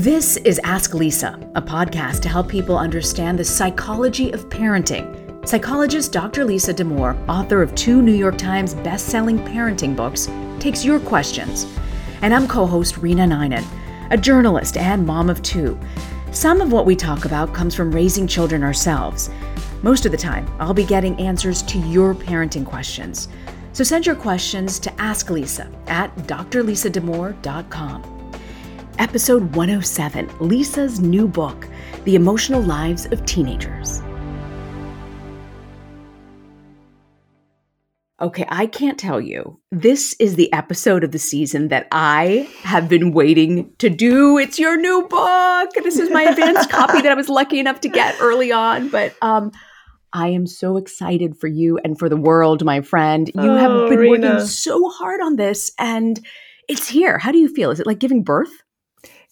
This is Ask Lisa, a podcast to help people understand the psychology of parenting. Psychologist Dr. Lisa Damour, author of two New York Times best-selling parenting books, takes your questions. And I'm co-host Reena Ninan, a journalist and mom of two. Some of what we talk about comes from raising children ourselves. Most of the time, I'll be getting answers to your parenting questions. So send your questions to Ask Lisa at drlisadamour.com. Episode 107 Lisa's new book, The Emotional Lives of Teenagers. Okay, I can't tell you. This is the episode of the season that I have been waiting to do. It's your new book. This is my advanced copy that I was lucky enough to get early on, but um I am so excited for you and for the world, my friend. You oh, have been Reena. working so hard on this and it's here. How do you feel? Is it like giving birth?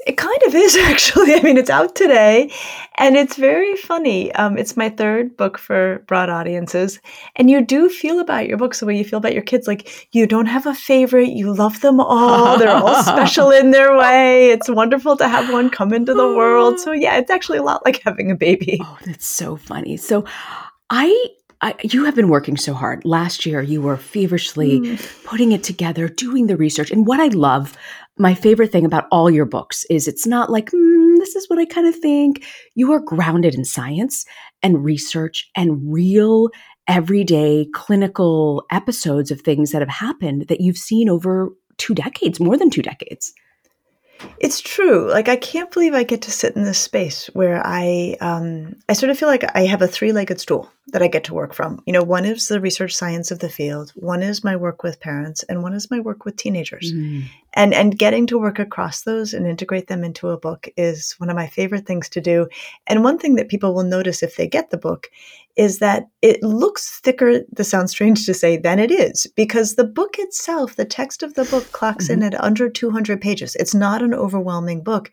It kind of is actually. I mean, it's out today, and it's very funny. Um, it's my third book for broad audiences, and you do feel about your books the way you feel about your kids. Like you don't have a favorite; you love them all. They're all special in their way. It's wonderful to have one come into the world. So yeah, it's actually a lot like having a baby. Oh, that's so funny. So, I I, you have been working so hard. Last year, you were feverishly Mm. putting it together, doing the research. And what I love, my favorite thing about all your books is it's not like, mm, this is what I kind of think. You are grounded in science and research and real, everyday clinical episodes of things that have happened that you've seen over two decades, more than two decades. It's true. Like I can't believe I get to sit in this space where I um, I sort of feel like I have a three-legged stool that I get to work from. You know, one is the research science of the field, one is my work with parents, and one is my work with teenagers. Mm-hmm. And and getting to work across those and integrate them into a book is one of my favorite things to do. And one thing that people will notice if they get the book is that it looks thicker, this sounds strange to say, than it is, because the book itself, the text of the book clocks in mm-hmm. at under 200 pages. It's not an overwhelming book.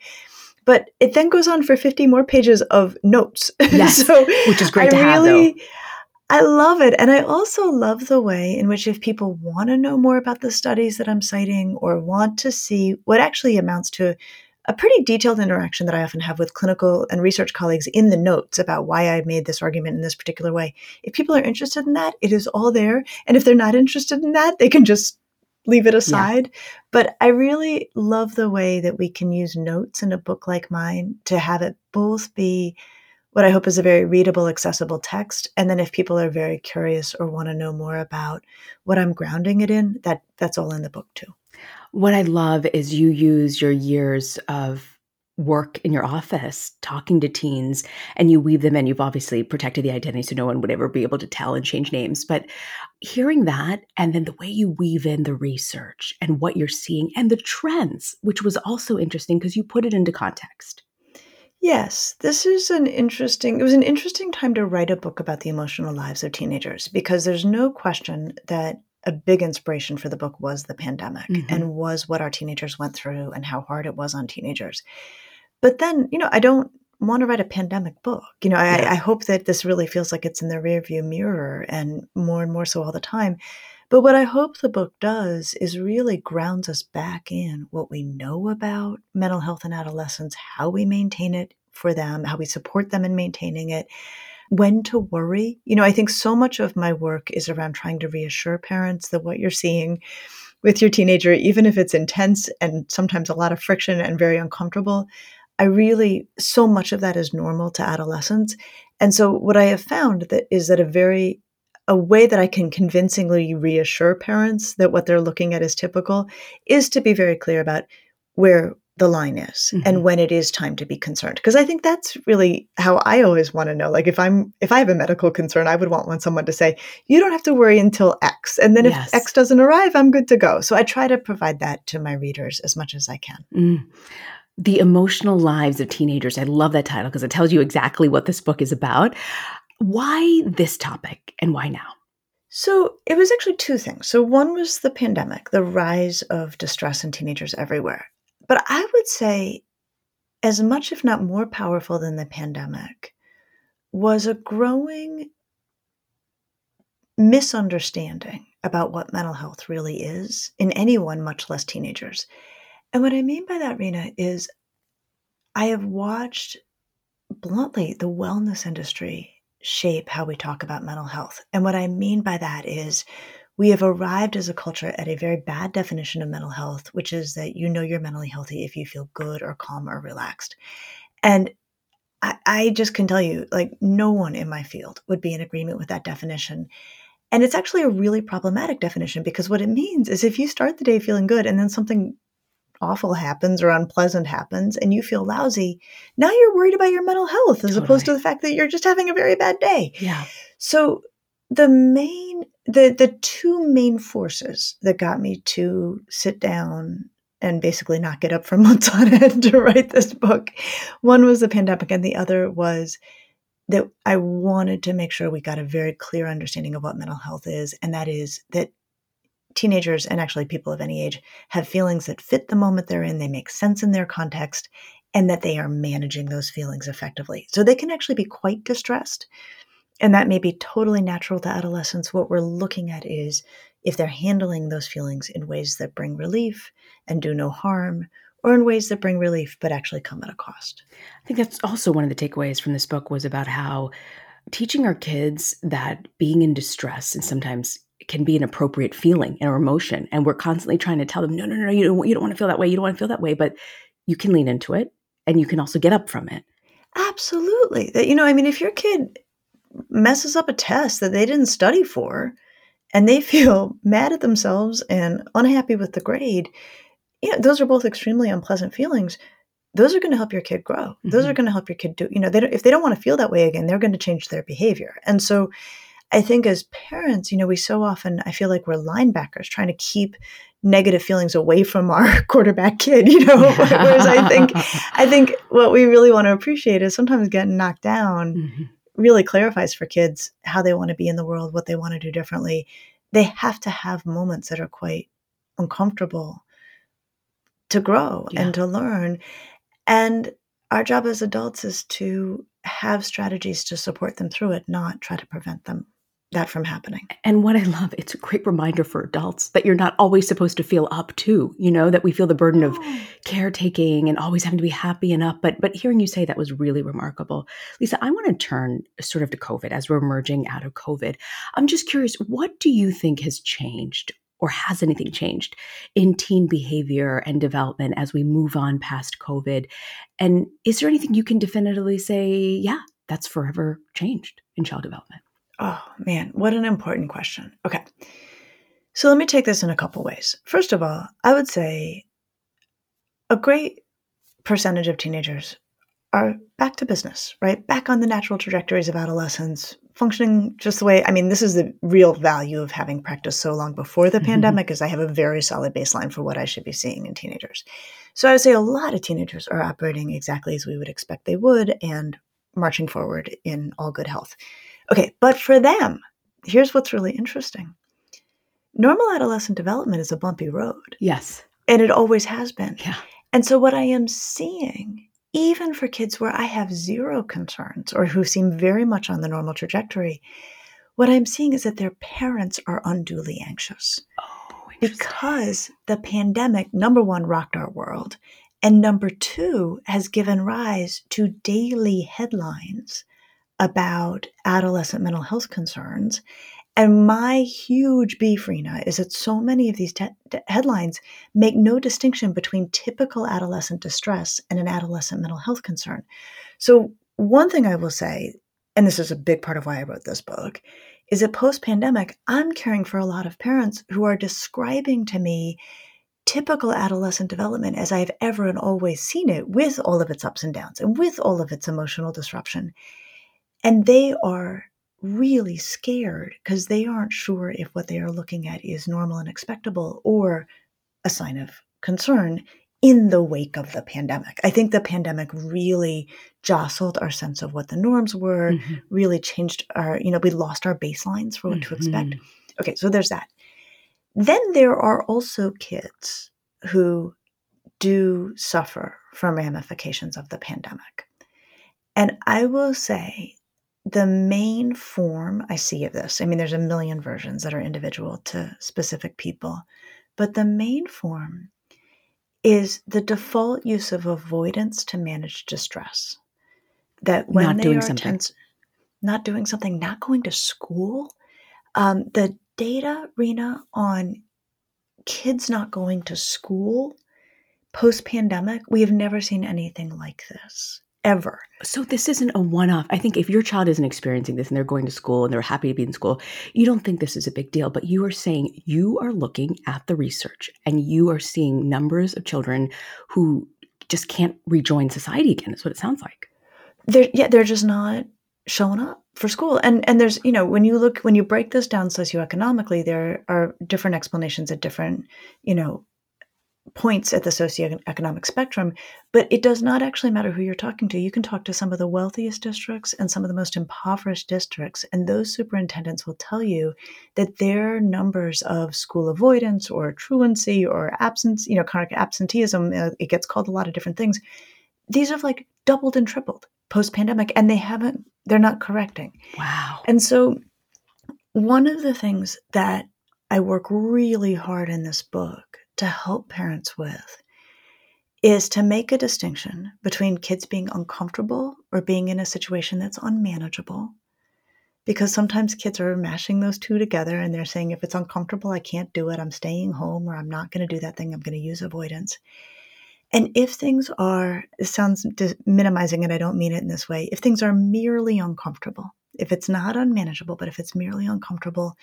But it then goes on for 50 more pages of notes. Yes, so which is great I to have, though. really, I love it. And I also love the way in which if people want to know more about the studies that I'm citing or want to see what actually amounts to a pretty detailed interaction that I often have with clinical and research colleagues in the notes about why I made this argument in this particular way. If people are interested in that, it is all there. And if they're not interested in that, they can just leave it aside. But I really love the way that we can use notes in a book like mine to have it both be what I hope is a very readable, accessible text. And then if people are very curious or want to know more about what I'm grounding it in, that that's all in the book too. What I love is you use your years of work in your office talking to teens and you weave them in. You've obviously protected the identity so no one would ever be able to tell and change names. But hearing that and then the way you weave in the research and what you're seeing and the trends, which was also interesting because you put it into context. Yes, this is an interesting, it was an interesting time to write a book about the emotional lives of teenagers because there's no question that a big inspiration for the book was the pandemic Mhm. and was what our teenagers went through and how hard it was on teenagers. But then, you know, I don't want to write a pandemic book. You know, I, Yeah. I hope that this really feels like it's in the rearview mirror and more and more so all the time. But what I hope the book does is really grounds us back in what we know about mental health in adolescents, how we maintain it for them, how we support them in maintaining it, when to worry. You know, I think so much of my work is around trying to reassure parents that what you're seeing with your teenager, even if it's intense and sometimes a lot of friction and very uncomfortable, I really, so much of that is normal to adolescents. And so what I have found that is that a very a way that I can convincingly reassure parents that what they're looking at is typical is to be very clear about where the line is Mhm. and when it is time to be concerned because i think that's really how i always want to know like if i'm if i have a medical concern i would want want someone to say you don't have to worry until x and then Yes. if x doesn't arrive i'm good to go so i try to provide that to my readers as much as i can Mm. The Emotional Lives of Teenagers. I love that title because it tells you exactly what this book is about. Why this topic and why now? So it was actually two things. So one was the pandemic, the rise of distress in teenagers everywhere. But I would say, as much, if not more powerful than the pandemic, was a growing misunderstanding about what mental health really is in anyone, much less teenagers. And what I mean by that, Reena, is I have watched bluntly the wellness industry shape how we talk about mental health. And what I mean by that is we have arrived as a culture at a very bad definition of mental health, which is that you know you're mentally healthy if you feel good or calm or relaxed. And I, just can tell you, like, no one in my field would be in agreement with that definition. And it's actually a really problematic definition because what it means is if you start the day feeling good and then something awful happens or unpleasant happens and you feel lousy, now you're worried about your mental health as totally. opposed to the fact that you're just having a very bad day. Yeah. So the main the the two main forces that got me to sit down and basically not get up for months on end to write this book. One was the pandemic and the other was that I wanted to make sure we got a very clear understanding of what mental health is and that is that teenagers and actually people of any age have feelings that fit the moment they're in, they make sense in their context, and that they are managing those feelings effectively. So they can actually be quite distressed. And that may be totally natural to adolescence. What we're looking at is if they're handling those feelings in ways that bring relief and do no harm, or in ways that bring relief but actually come at a cost. I think that's also one of the takeaways from this book was about how teaching our kids that being in distress and sometimes can be an appropriate feeling or emotion. And we're constantly trying to tell them, no, no, no, you don't, you don't want to feel that way. You don't want to feel that way. But you can lean into it and you can also get up from it. Absolutely. That, you know, I mean, if your kid messes up a test that they didn't study for and they feel mad at themselves and unhappy with the grade, you know, those are both extremely unpleasant feelings. Those are going to help your kid grow. Mm-hmm. Those are going to help your kid do, you know, they don't, if they don't want to feel that way again, they're going to change their behavior. And so, I think as parents, you know, we so often, I feel like we're linebackers trying to keep negative feelings away from our quarterback kid, you know. Whereas I think, I think what we really want to appreciate is sometimes getting knocked down mm-hmm. really clarifies for kids how they want to be in the world, what they want to do differently. They have to have moments that are quite uncomfortable to grow yeah. and to learn. And our job as adults is to have strategies to support them through it, not try to prevent them that from happening. And what I love, it's a great reminder for adults that you're not always supposed to feel up too, you know, that we feel the burden of caretaking and always having to be happy and up. But but hearing you say that was really remarkable. Lisa, I want to turn sort of to COVID as we're emerging out of COVID. I'm just curious, what do you think has changed or has anything changed in teen behavior and development as we move on past COVID? And is there anything you can definitively say, yeah, that's forever changed in child development? Oh, man, what an important question. Okay. So let me take this in a couple ways. First of all, I would say a great percentage of teenagers are back to business, right? Back on the natural trajectories of adolescence, functioning just the way I mean, this is the real value of having practiced so long before the mm-hmm. pandemic is I have a very solid baseline for what I should be seeing in teenagers. So I would say a lot of teenagers are operating exactly as we would expect they would and marching forward in all good health. Okay, but for them, here's what's really interesting normal adolescent development is a bumpy road. Yes. And it always has been. Yeah. And so, what I am seeing, even for kids where I have zero concerns or who seem very much on the normal trajectory, what I'm seeing is that their parents are unduly anxious. Oh, because the pandemic, number one, rocked our world. And number two, has given rise to daily headlines about adolescent mental health concerns. And my huge beef, Reena, is that so many of these te- headlines make no distinction between typical adolescent distress and an adolescent mental health concern. So, one thing I will say, and this is a big part of why I wrote this book, is that post pandemic, I'm caring for a lot of parents who are describing to me typical adolescent development as I've ever and always seen it, with all of its ups and downs and with all of its emotional disruption. And they are really scared because they aren't sure if what they are looking at is normal and expectable or a sign of concern in the wake of the pandemic. I think the pandemic really jostled our sense of what the norms were, mm-hmm. really changed our, you know, we lost our baselines for what mm-hmm. to expect. Mm-hmm. Okay, so there's that. Then there are also kids who do suffer from ramifications of the pandemic. And I will say the main form I see of this, I mean, there's a million versions that are individual to specific people, but the main form is the default use of avoidance to manage distress. That when Not they doing are something. tense, not doing something, not going to school, um, the data, Reena, on kids not going to school post pandemic, we have never seen anything like this ever. So this isn't a one-off. I think if your child isn't experiencing this and they're going to school and they're happy to be in school, you don't think this is a big deal. But you are saying you are looking at the research and you are seeing numbers of children who just can't rejoin society again. Is what it sounds like. They're yeah, they're just not showing up for school. And and there's, you know, when you look when you break this down socioeconomically, there are different explanations at different, you know, points at the socioeconomic spectrum, but it does not actually matter who you're talking to. You can talk to some of the wealthiest districts and some of the most impoverished districts, and those superintendents will tell you that their numbers of school avoidance or truancy or absence, you know, chronic absenteeism, uh, it gets called a lot of different things. These have like doubled and tripled post pandemic, and they haven't, they're not correcting. Wow. And so, one of the things that I work really hard in this book to help parents with is to make a distinction between kids being uncomfortable or being in a situation that's unmanageable. Because sometimes kids are mashing those two together and they're saying, if it's uncomfortable, I can't do it. I'm staying home or I'm not going to do that thing. I'm going to use avoidance. And if things are, it sounds minimizing and I don't mean it in this way, if things are merely uncomfortable, if it's not unmanageable, but if it's merely uncomfortable,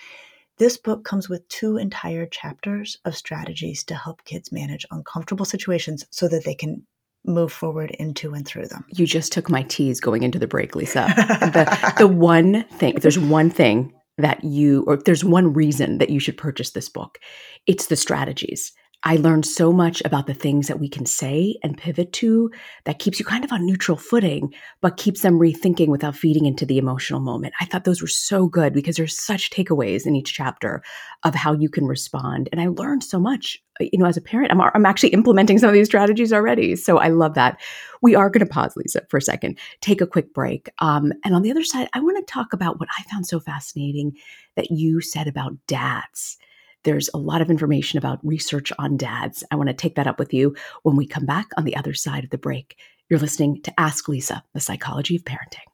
this book comes with two entire chapters of strategies to help kids manage uncomfortable situations so that they can move forward into and through them. You just took my tease going into the break, Lisa. the, the one thing, if there's one thing that you, or there's one reason that you should purchase this book, it's the strategies. I learned so much about the things that we can say and pivot to that keeps you kind of on neutral footing, but keeps them rethinking without feeding into the emotional moment. I thought those were so good because there's such takeaways in each chapter of how you can respond. And I learned so much, uh, you know, as a parent. I'm, I'm actually implementing some of these strategies already. So I love that. We are going to pause, Lisa, for a second, take a quick break. Um, and on the other side, I want to talk about what I found so fascinating that you said about dads there's a lot of information about research on dads. I want to take that up with you when we come back on the other side of the break. You're listening to Ask Lisa, the psychology of parenting.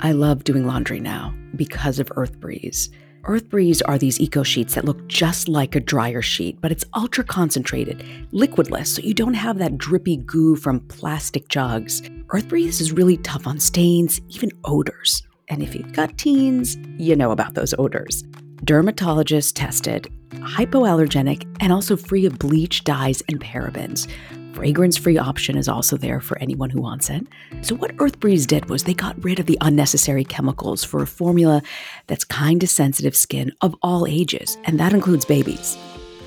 I love doing laundry now because of Earth Breeze. Earth Breeze are these eco sheets that look just like a dryer sheet, but it's ultra concentrated, liquidless, so you don't have that drippy goo from plastic jugs. Earth Breeze is really tough on stains, even odors. And if you've got teens, you know about those odors dermatologist tested, hypoallergenic, and also free of bleach, dyes, and parabens. Fragrance free option is also there for anyone who wants it. So, what Earth Breeze did was they got rid of the unnecessary chemicals for a formula that's kind to sensitive skin of all ages, and that includes babies.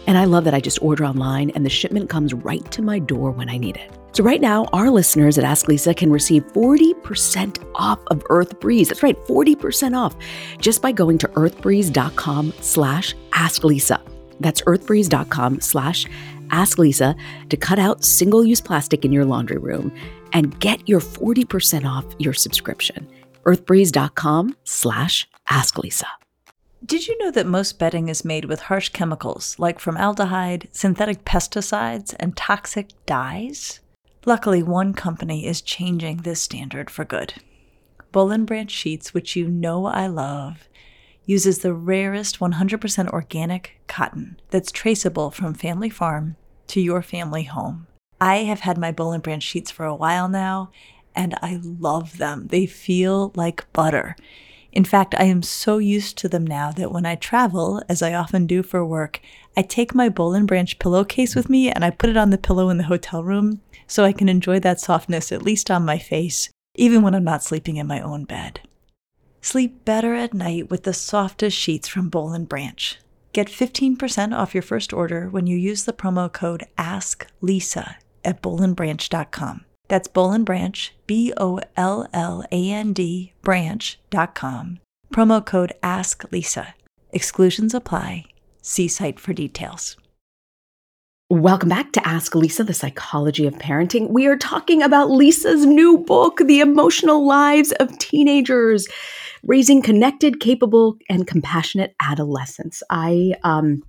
And I love that I just order online and the shipment comes right to my door when I need it. So right now, our listeners at Ask Lisa can receive 40% off of Earth Breeze. That's right, 40% off just by going to earthbreeze.com slash ask Lisa. That's earthbreeze.com slash ask Lisa to cut out single-use plastic in your laundry room and get your 40% off your subscription. earthbreeze.com slash ask Lisa. Did you know that most bedding is made with harsh chemicals like formaldehyde, synthetic pesticides, and toxic dyes? Luckily, one company is changing this standard for good. Boll and Branch Sheets, which you know I love, uses the rarest 100% organic cotton that's traceable from family farm to your family home. I have had my Boll and Branch sheets for a while now, and I love them. They feel like butter. In fact, I am so used to them now that when I travel, as I often do for work, I take my Boll and Branch pillowcase with me and I put it on the pillow in the hotel room so I can enjoy that softness at least on my face, even when I'm not sleeping in my own bed. Sleep better at night with the softest sheets from Boll and Branch. Get 15% off your first order when you use the promo code ASKLISA at bollandbranch.com. That's Boll and Branch, B O L L A N D, branch.com. Promo code ASKLISA. Exclusions apply. See site for details. Welcome back to Ask Lisa, the psychology of parenting. We are talking about Lisa's new book, The Emotional Lives of Teenagers Raising Connected, Capable, and Compassionate Adolescents. I, um,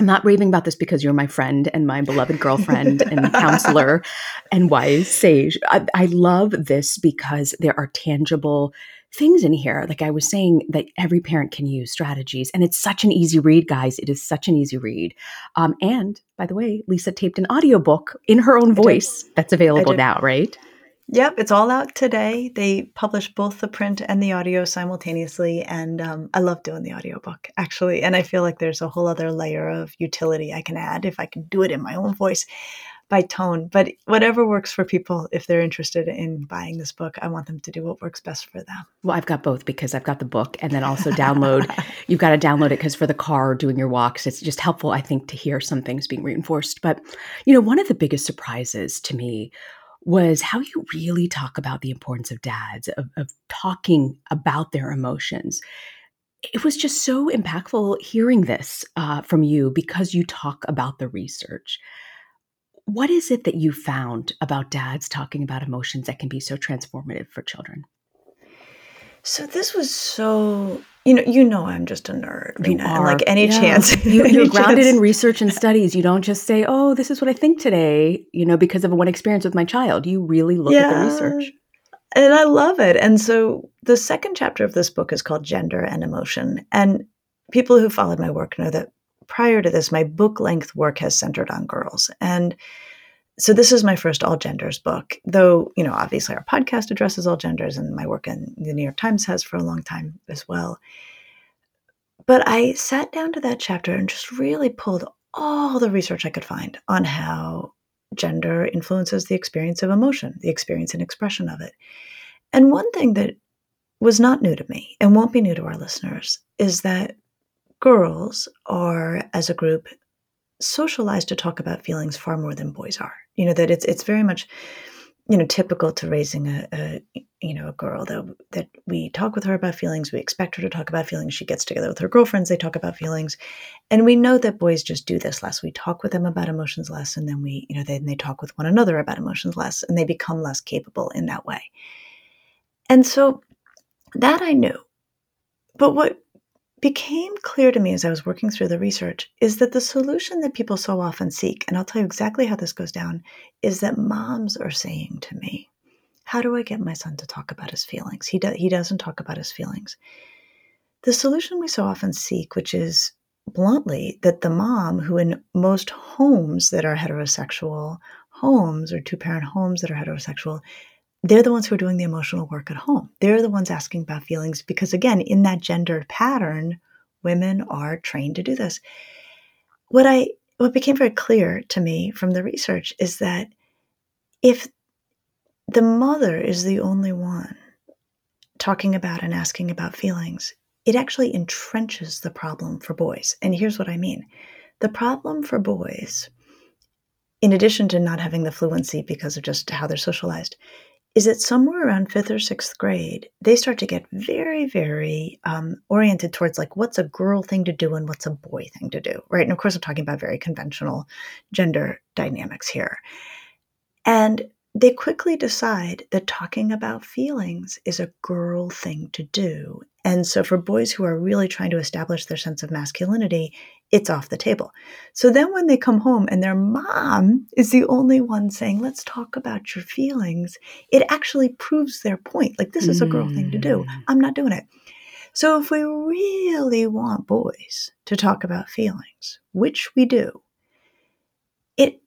I'm not raving about this because you're my friend and my beloved girlfriend and counselor and wise sage. I, I, love this because there are tangible things in here. Like I was saying, that every parent can use strategies. And it's such an easy read, guys. It is such an easy read. Um, and by the way, Lisa taped an audiobook in her own voice that's available now, right? Yep, it's all out today. They publish both the print and the audio simultaneously, and um, I love doing the audiobook actually. And I feel like there's a whole other layer of utility I can add if I can do it in my own voice by tone. But whatever works for people, if they're interested in buying this book, I want them to do what works best for them. Well, I've got both because I've got the book and then also download. you've got to download it because for the car doing your walks, it's just helpful, I think, to hear some things being reinforced. But, you know, one of the biggest surprises to me was how you really talk about the importance of dads, of, of talking about their emotions. It was just so impactful hearing this uh, from you because you talk about the research. What is it that you found about dads talking about emotions that can be so transformative for children? So this was so you know, you know, I'm just a nerd. You know, like any yeah. chance, you, are grounded in research and studies. You don't just say, "Oh, this is what I think today," you know, because of one experience with my child. You really look yeah. at the research, and I love it. And so, the second chapter of this book is called "Gender and Emotion," and people who followed my work know that prior to this, my book length work has centered on girls, and so this is my first all genders book though you know obviously our podcast addresses all genders and my work in the new york times has for a long time as well. But i sat down to that chapter and just really pulled all the research i could find on how gender influences the experience of emotion the experience and expression of it. And one thing that was not new to me and won't be new to our listeners is that girls are as a group socialized to talk about feelings far more than boys are. You know that it's it's very much you know typical to raising a, a, you know a girl that that we talk with her about feelings we expect her to talk about feelings she gets together with her girlfriends they talk about feelings. And we know that boys just do this less. We talk with them about emotions less and then we you know then they talk with one another about emotions less and they become less capable in that way. And so that i knew. But what became clear to me as I was working through the research is that the solution that people so often seek, and I'll tell you exactly how this goes down, is that moms are saying to me, How do I get my son to talk about his feelings? He, do- he doesn't talk about his feelings. The solution we so often seek, which is bluntly that the mom, who in most homes that are heterosexual, homes or two parent homes that are heterosexual, they're the ones who are doing the emotional work at home. They're the ones asking about feelings because, again, in that gendered pattern, women are trained to do this. What I what became very clear to me from the research is that if the mother is the only one talking about and asking about feelings, it actually entrenches the problem for boys. And here's what I mean the problem for boys, in addition to not having the fluency because of just how they're socialized, is that somewhere around fifth or sixth grade, they start to get very, very um, oriented towards like what's a girl thing to do and what's a boy thing to do, right? And of course, I'm talking about very conventional gender dynamics here. And they quickly decide that talking about feelings is a girl thing to do. And so, for boys who are really trying to establish their sense of masculinity, it's off the table. So then when they come home and their mom is the only one saying, let's talk about your feelings, it actually proves their point. Like, this is a girl thing to do. Mm. I'm not doing it. So if we really want boys to talk about feelings, which we do, it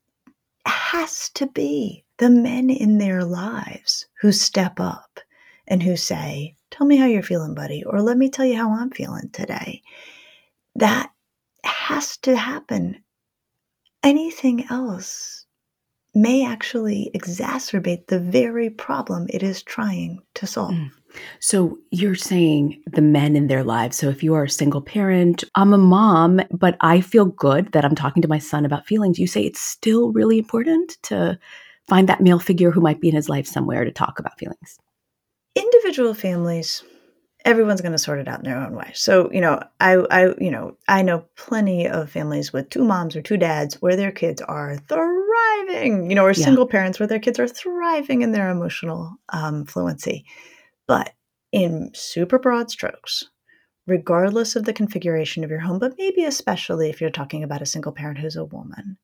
has to be the men in their lives who step up and who say, Tell me how you're feeling, buddy, or let me tell you how I'm feeling today. That has to happen. Anything else may actually exacerbate the very problem it is trying to solve. Mm. So you're saying the men in their lives. So if you are a single parent, I'm a mom, but I feel good that I'm talking to my son about feelings. You say it's still really important to find that male figure who might be in his life somewhere to talk about feelings. Individual families everyone's going to sort it out in their own way. So, you know, I, I, you know, I know plenty of families with two moms or two dads where their kids are thriving, you know, or yeah. single parents where their kids are thriving in their emotional um, fluency. But in super broad strokes, regardless of the configuration of your home, but maybe especially if you're talking about a single parent who's a woman,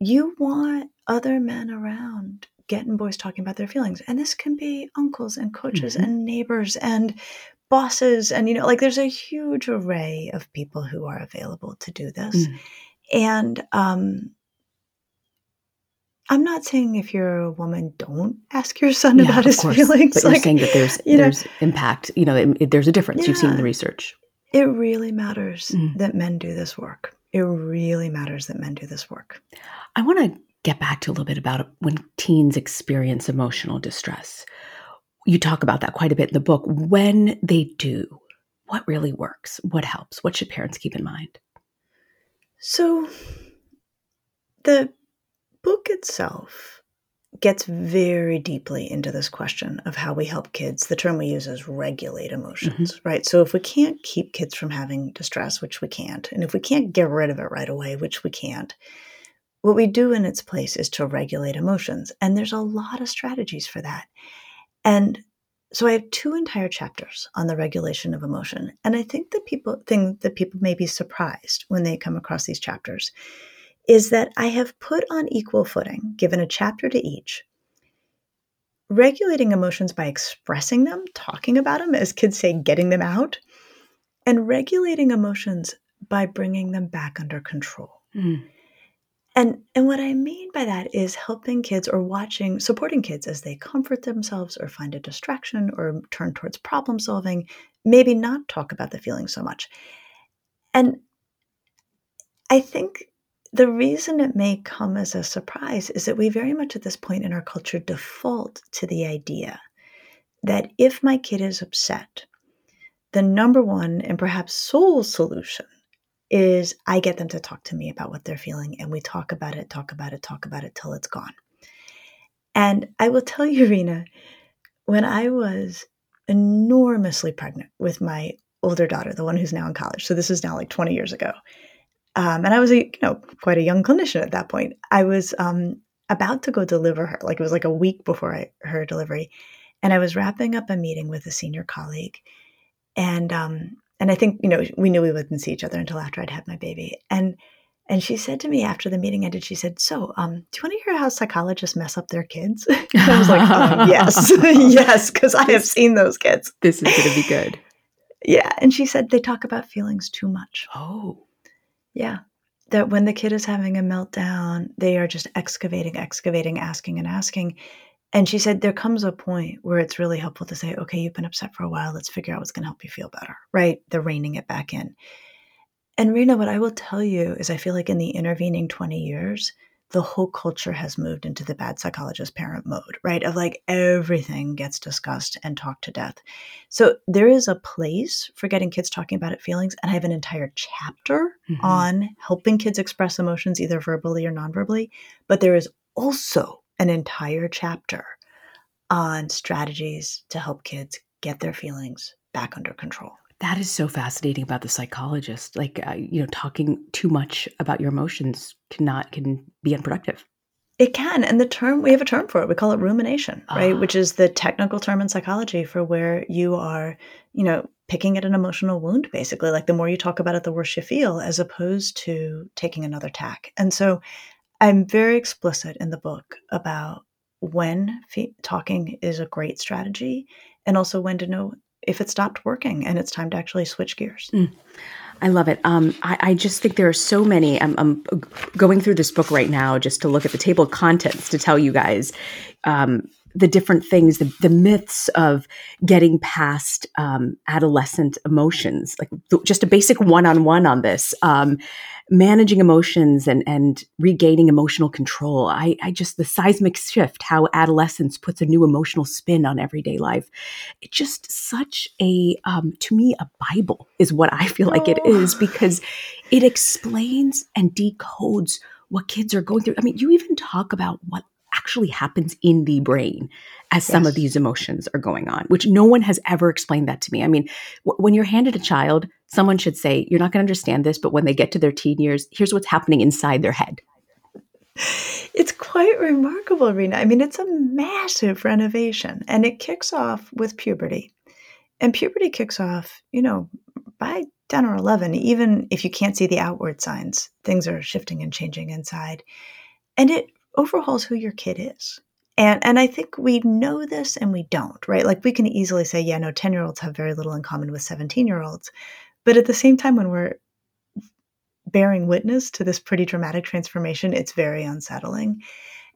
you want other men around getting boys talking about their feelings. And this can be uncles and coaches mm-hmm. and neighbors and bosses. And, you know, like there's a huge array of people who are available to do this. Mm. And um, I'm not saying if you're a woman, don't ask your son about his course. feelings. But like, you're saying that there's there's know, impact. You know, it, it, there's a difference. Yeah, You've seen the research. It really matters mm. that men do this work. It really matters that men do this work. I want to get back to a little bit about when teens experience emotional distress. You talk about that quite a bit in the book. When they do, what really works? What helps? What should parents keep in mind? So, the book itself gets very deeply into this question of how we help kids. The term we use is regulate emotions, mm-hmm. right? So if we can't keep kids from having distress, which we can't, and if we can't get rid of it right away, which we can't, what we do in its place is to regulate emotions. And there's a lot of strategies for that. And so I have two entire chapters on the regulation of emotion. And I think that people think that people may be surprised when they come across these chapters is that I have put on equal footing, given a chapter to each, regulating emotions by expressing them, talking about them, as kids say, getting them out, and regulating emotions by bringing them back under control. Mm. And, and what I mean by that is helping kids or watching, supporting kids as they comfort themselves or find a distraction or turn towards problem solving, maybe not talk about the feeling so much. And I think the reason it may come as a surprise is that we very much at this point in our culture default to the idea that if my kid is upset, the number one and perhaps sole solution is I get them to talk to me about what they're feeling and we talk about it, talk about it, talk about it till it's gone. And I will tell you, Reena, when I was enormously pregnant with my older daughter, the one who's now in college, so this is now like 20 years ago, um, and I was, a, you know, quite a young clinician at that point. I was um, about to go deliver her, like it was like a week before I, her delivery, and I was wrapping up a meeting with a senior colleague, and um, and I think you know we knew we wouldn't see each other until after I'd had my baby, and and she said to me after the meeting ended, she said, "So, um, do you want to hear how psychologists mess up their kids?" I was like, um, "Yes, yes," because I have seen those kids. This is going to be good. Yeah, and she said they talk about feelings too much. Oh, yeah. That when the kid is having a meltdown, they are just excavating, excavating, asking, and asking. And she said there comes a point where it's really helpful to say, okay, you've been upset for a while. Let's figure out what's going to help you feel better, right? They're reining it back in. And Reena, what I will tell you is I feel like in the intervening 20 years, the whole culture has moved into the bad psychologist parent mode, right? Of like everything gets discussed and talked to death. So there is a place for getting kids talking about it feelings. And I have an entire chapter mm-hmm. on helping kids express emotions, either verbally or non-verbally. But there is also an entire chapter on strategies to help kids get their feelings back under control that is so fascinating about the psychologist like uh, you know talking too much about your emotions cannot can be unproductive. It can and the term we have a term for it we call it rumination right? Uh. which is the technical term in psychology for where you are you know picking at an emotional wound basically. Like the more you talk about it the worse you feel as opposed to taking another tack. And so i'm very explicit in the book about when fe- talking is a great strategy and also when to know if it stopped working and it's time to actually switch gears. Mm. I love it. Um, I, I, just think there are so many. I'm, I'm, going through this book right now just to look at the table of contents to tell you guys um, the different things, the, the, myths of getting past um, adolescent emotions, like th- just a basic one on one on this. Um, managing emotions and and regaining emotional control. I, I just the seismic shift, how adolescence puts a new emotional spin on everyday life. It's just such a um, to me a Bible is what I feel like it is oh. because it explains and decodes what kids are going through. I mean, you even talk about what actually happens in the brain as some of these emotions are going on, which no one has ever explained that to me. I mean, w- when you're handed a child, someone should say, You're not going to understand this, but when they get to their teen years, here's what's happening inside their head. It's quite remarkable, Reena. I mean, it's a massive renovation, and it kicks off with puberty. And puberty kicks off, you know, by 10 or 11, even if you can't see the outward signs, things are shifting and changing inside. And it overhauls who your kid is. And, and I think we know this and we don't, right? Like we can easily say, yeah, no, 10 year olds have very little in common with 17 year olds. But at the same time, when we're bearing witness to this pretty dramatic transformation, it's very unsettling.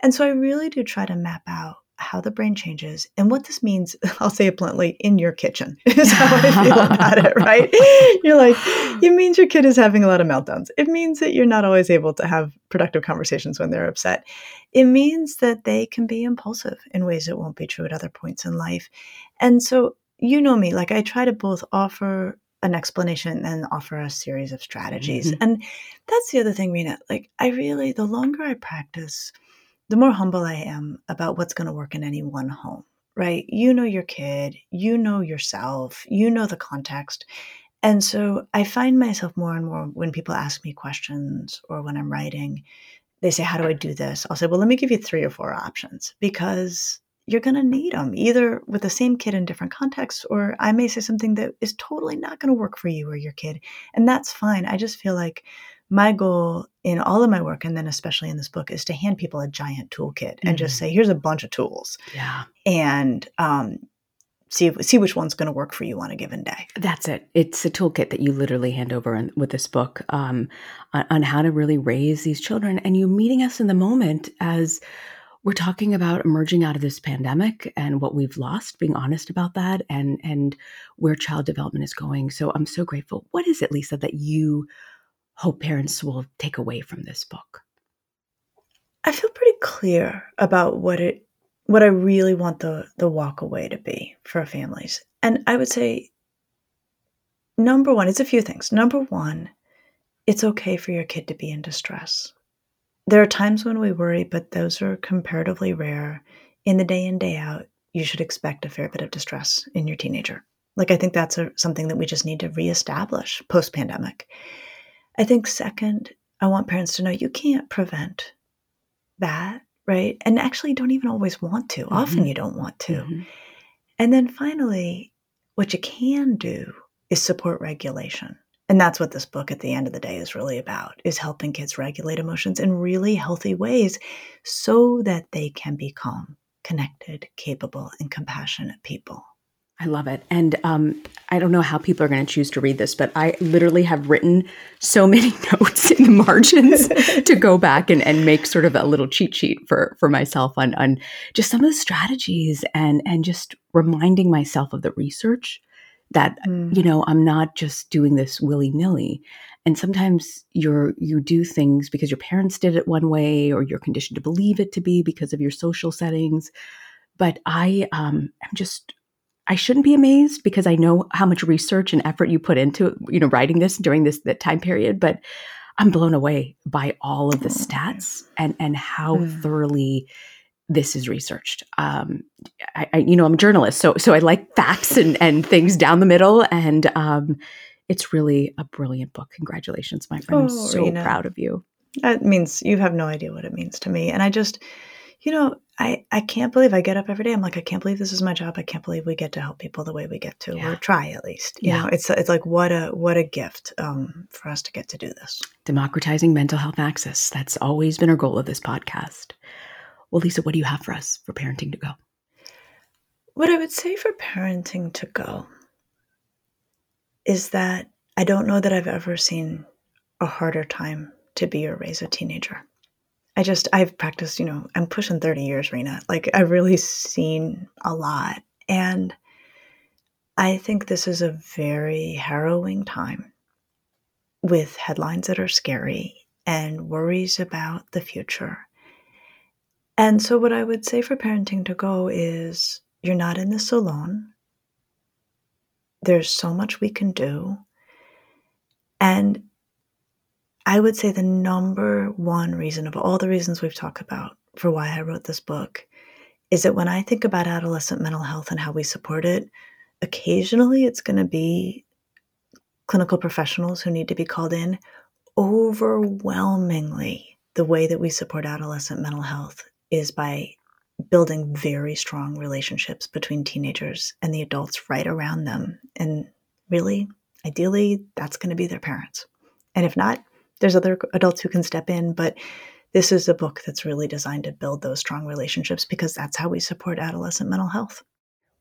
And so I really do try to map out how the brain changes and what this means i'll say it bluntly in your kitchen is how i feel about it right? You're like it means your kid is having a lot of meltdowns. It means that you're not always able to have productive conversations when they're upset. It means that they can be impulsive in ways that won't be true at other points in life. And so you know me like i try to both offer an explanation and offer a series of strategies. Mm-hmm. and that's the other thing reena like i really the longer i practice the more humble I am about what's going to work in any one home, right? You know your kid, you know yourself, you know the context. And so I find myself more and more when people ask me questions or when I'm writing, they say, How do I do this? I'll say, Well, let me give you three or four options because you're going to need them either with the same kid in different contexts, or I may say something that is totally not going to work for you or your kid. And that's fine. I just feel like my goal in all of my work and then especially in this book is to hand people a giant toolkit and mm-hmm. just say here's a bunch of tools. Yeah. And um, see see which one's going to work for you on a given day. That's it. It's a toolkit that you literally hand over in, with this book um, on, on how to really raise these children and you meeting us in the moment as we're talking about emerging out of this pandemic and what we've lost being honest about that and and where child development is going. So i'm so grateful. What is it lisa that you hope parents will take away from this book? I feel pretty clear about what it what I really want the the walk away to be for families. And I would say number 1, it's a few things. Number 1, it's okay for your kid to be in distress. There are times when we worry, but those are comparatively rare. In the day in day out, you should expect a fair bit of distress in your teenager. Like I think that's a, something that we just need to reestablish post pandemic. I think, second, I want parents to know you can't prevent that, right? And actually, don't even always want to. Mm-hmm. Often, you don't want to. Mm-hmm. And then finally, what you can do is support regulation. And that's what this book at the end of the day is really about is helping kids regulate emotions in really healthy ways so that they can become connected, capable, and compassionate people. I love it. And um, I don't know how people are going to choose to read this, but I literally have written so many notes in the margins to go back and, and make sort of a little cheat sheet for, for myself on, on just some of the strategies and, and just reminding myself of the research that, mm. you know, I'm not just doing this willy nilly. And sometimes you're, you do things because your parents did it one way or you're conditioned to believe it to be because of your social settings. But I um, am just I shouldn't be amazed because I know how much research and effort you put into, you know, writing this during this that time period, but I'm blown away by all of the oh, stats and and how mm. thoroughly this is researched. Um, I, I, you know, I'm a journalist, so so I like facts and and things down the middle, and um, it's really a brilliant book. Congratulations, my friend! Oh, I'm so Reena. proud of you. That means you have no idea what it means to me, and I just you know, I, I can't believe I get up every day. I'm like, I can't believe this is my job. I can't believe we get to help people the way we get to, yeah. or try at least. You yeah. know, it's it's like what a what a gift um, for us to get to do this. Democratizing mental health access. That's always been our goal of this podcast. Well, Lisa, what do you have for us for parenting to go? What I would say for parenting to go is that I don't know that I've ever seen a harder time to be or raise a teenager. I just I've practiced, you know, I'm pushing 30 years, Reena. Like I've really seen a lot. And I think this is a very harrowing time with headlines that are scary and worries about the future. And so what I would say for parenting to go is you're not in this alone. There's so much we can do. And I would say the number one reason of all the reasons we've talked about for why I wrote this book is that when I think about adolescent mental health and how we support it, occasionally it's going to be clinical professionals who need to be called in. Overwhelmingly, the way that we support adolescent mental health is by building very strong relationships between teenagers and the adults right around them. And really, Ideally, that's going to be their parents. And if not, there's other adults who can step in, but this is a book that's really designed to build those strong relationships because that's how we support adolescent mental health.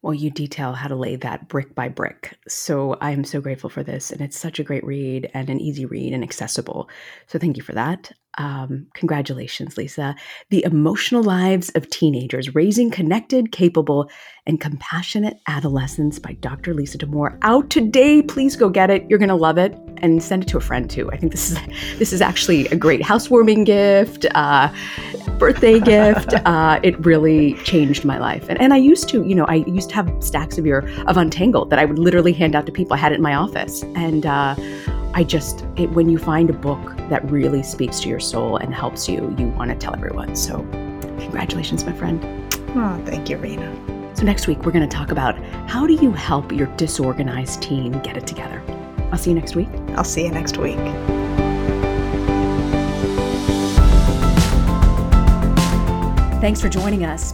Well, you detail how to lay that brick by brick. So I am so grateful for this. And it's such a great read and an easy read and accessible. So thank you for that. Um, congratulations, Lisa. The Emotional Lives of Teenagers Raising Connected, Capable, and Compassionate Adolescents by Dr. Lisa Damour. Out today. Please go get it. You're going to love it. And send it to a friend too. I think this is this is actually a great housewarming gift, uh, birthday gift. Uh, it really changed my life. And, and I used to, you know, I used to have stacks of your of Untangled that I would literally hand out to people. I had it in my office. And uh, I just, it, when you find a book that really speaks to your soul and helps you, you want to tell everyone. So, congratulations, my friend. Oh, thank you, Reena. So, next week, we're going to talk about how do you help your disorganized team get it together. I'll see you next week. I'll see you next week. Thanks for joining us.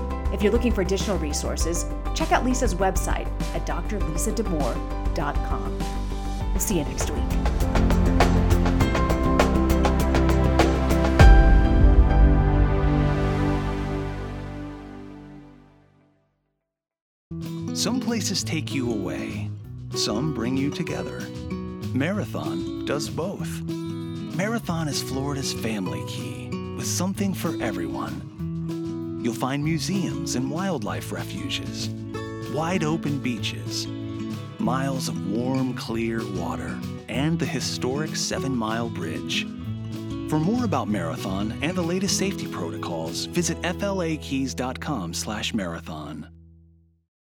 If you're looking for additional resources, check out Lisa's website at drlisadamour.com. We'll see you next week. Some places take you away, some bring you together. Marathon does both. Marathon is Florida's family key with something for everyone. You'll find museums and wildlife refuges, wide open beaches, miles of warm, clear water, and the historic Seven Mile Bridge. For more about Marathon and the latest safety protocols, visit flakeys.com/marathon.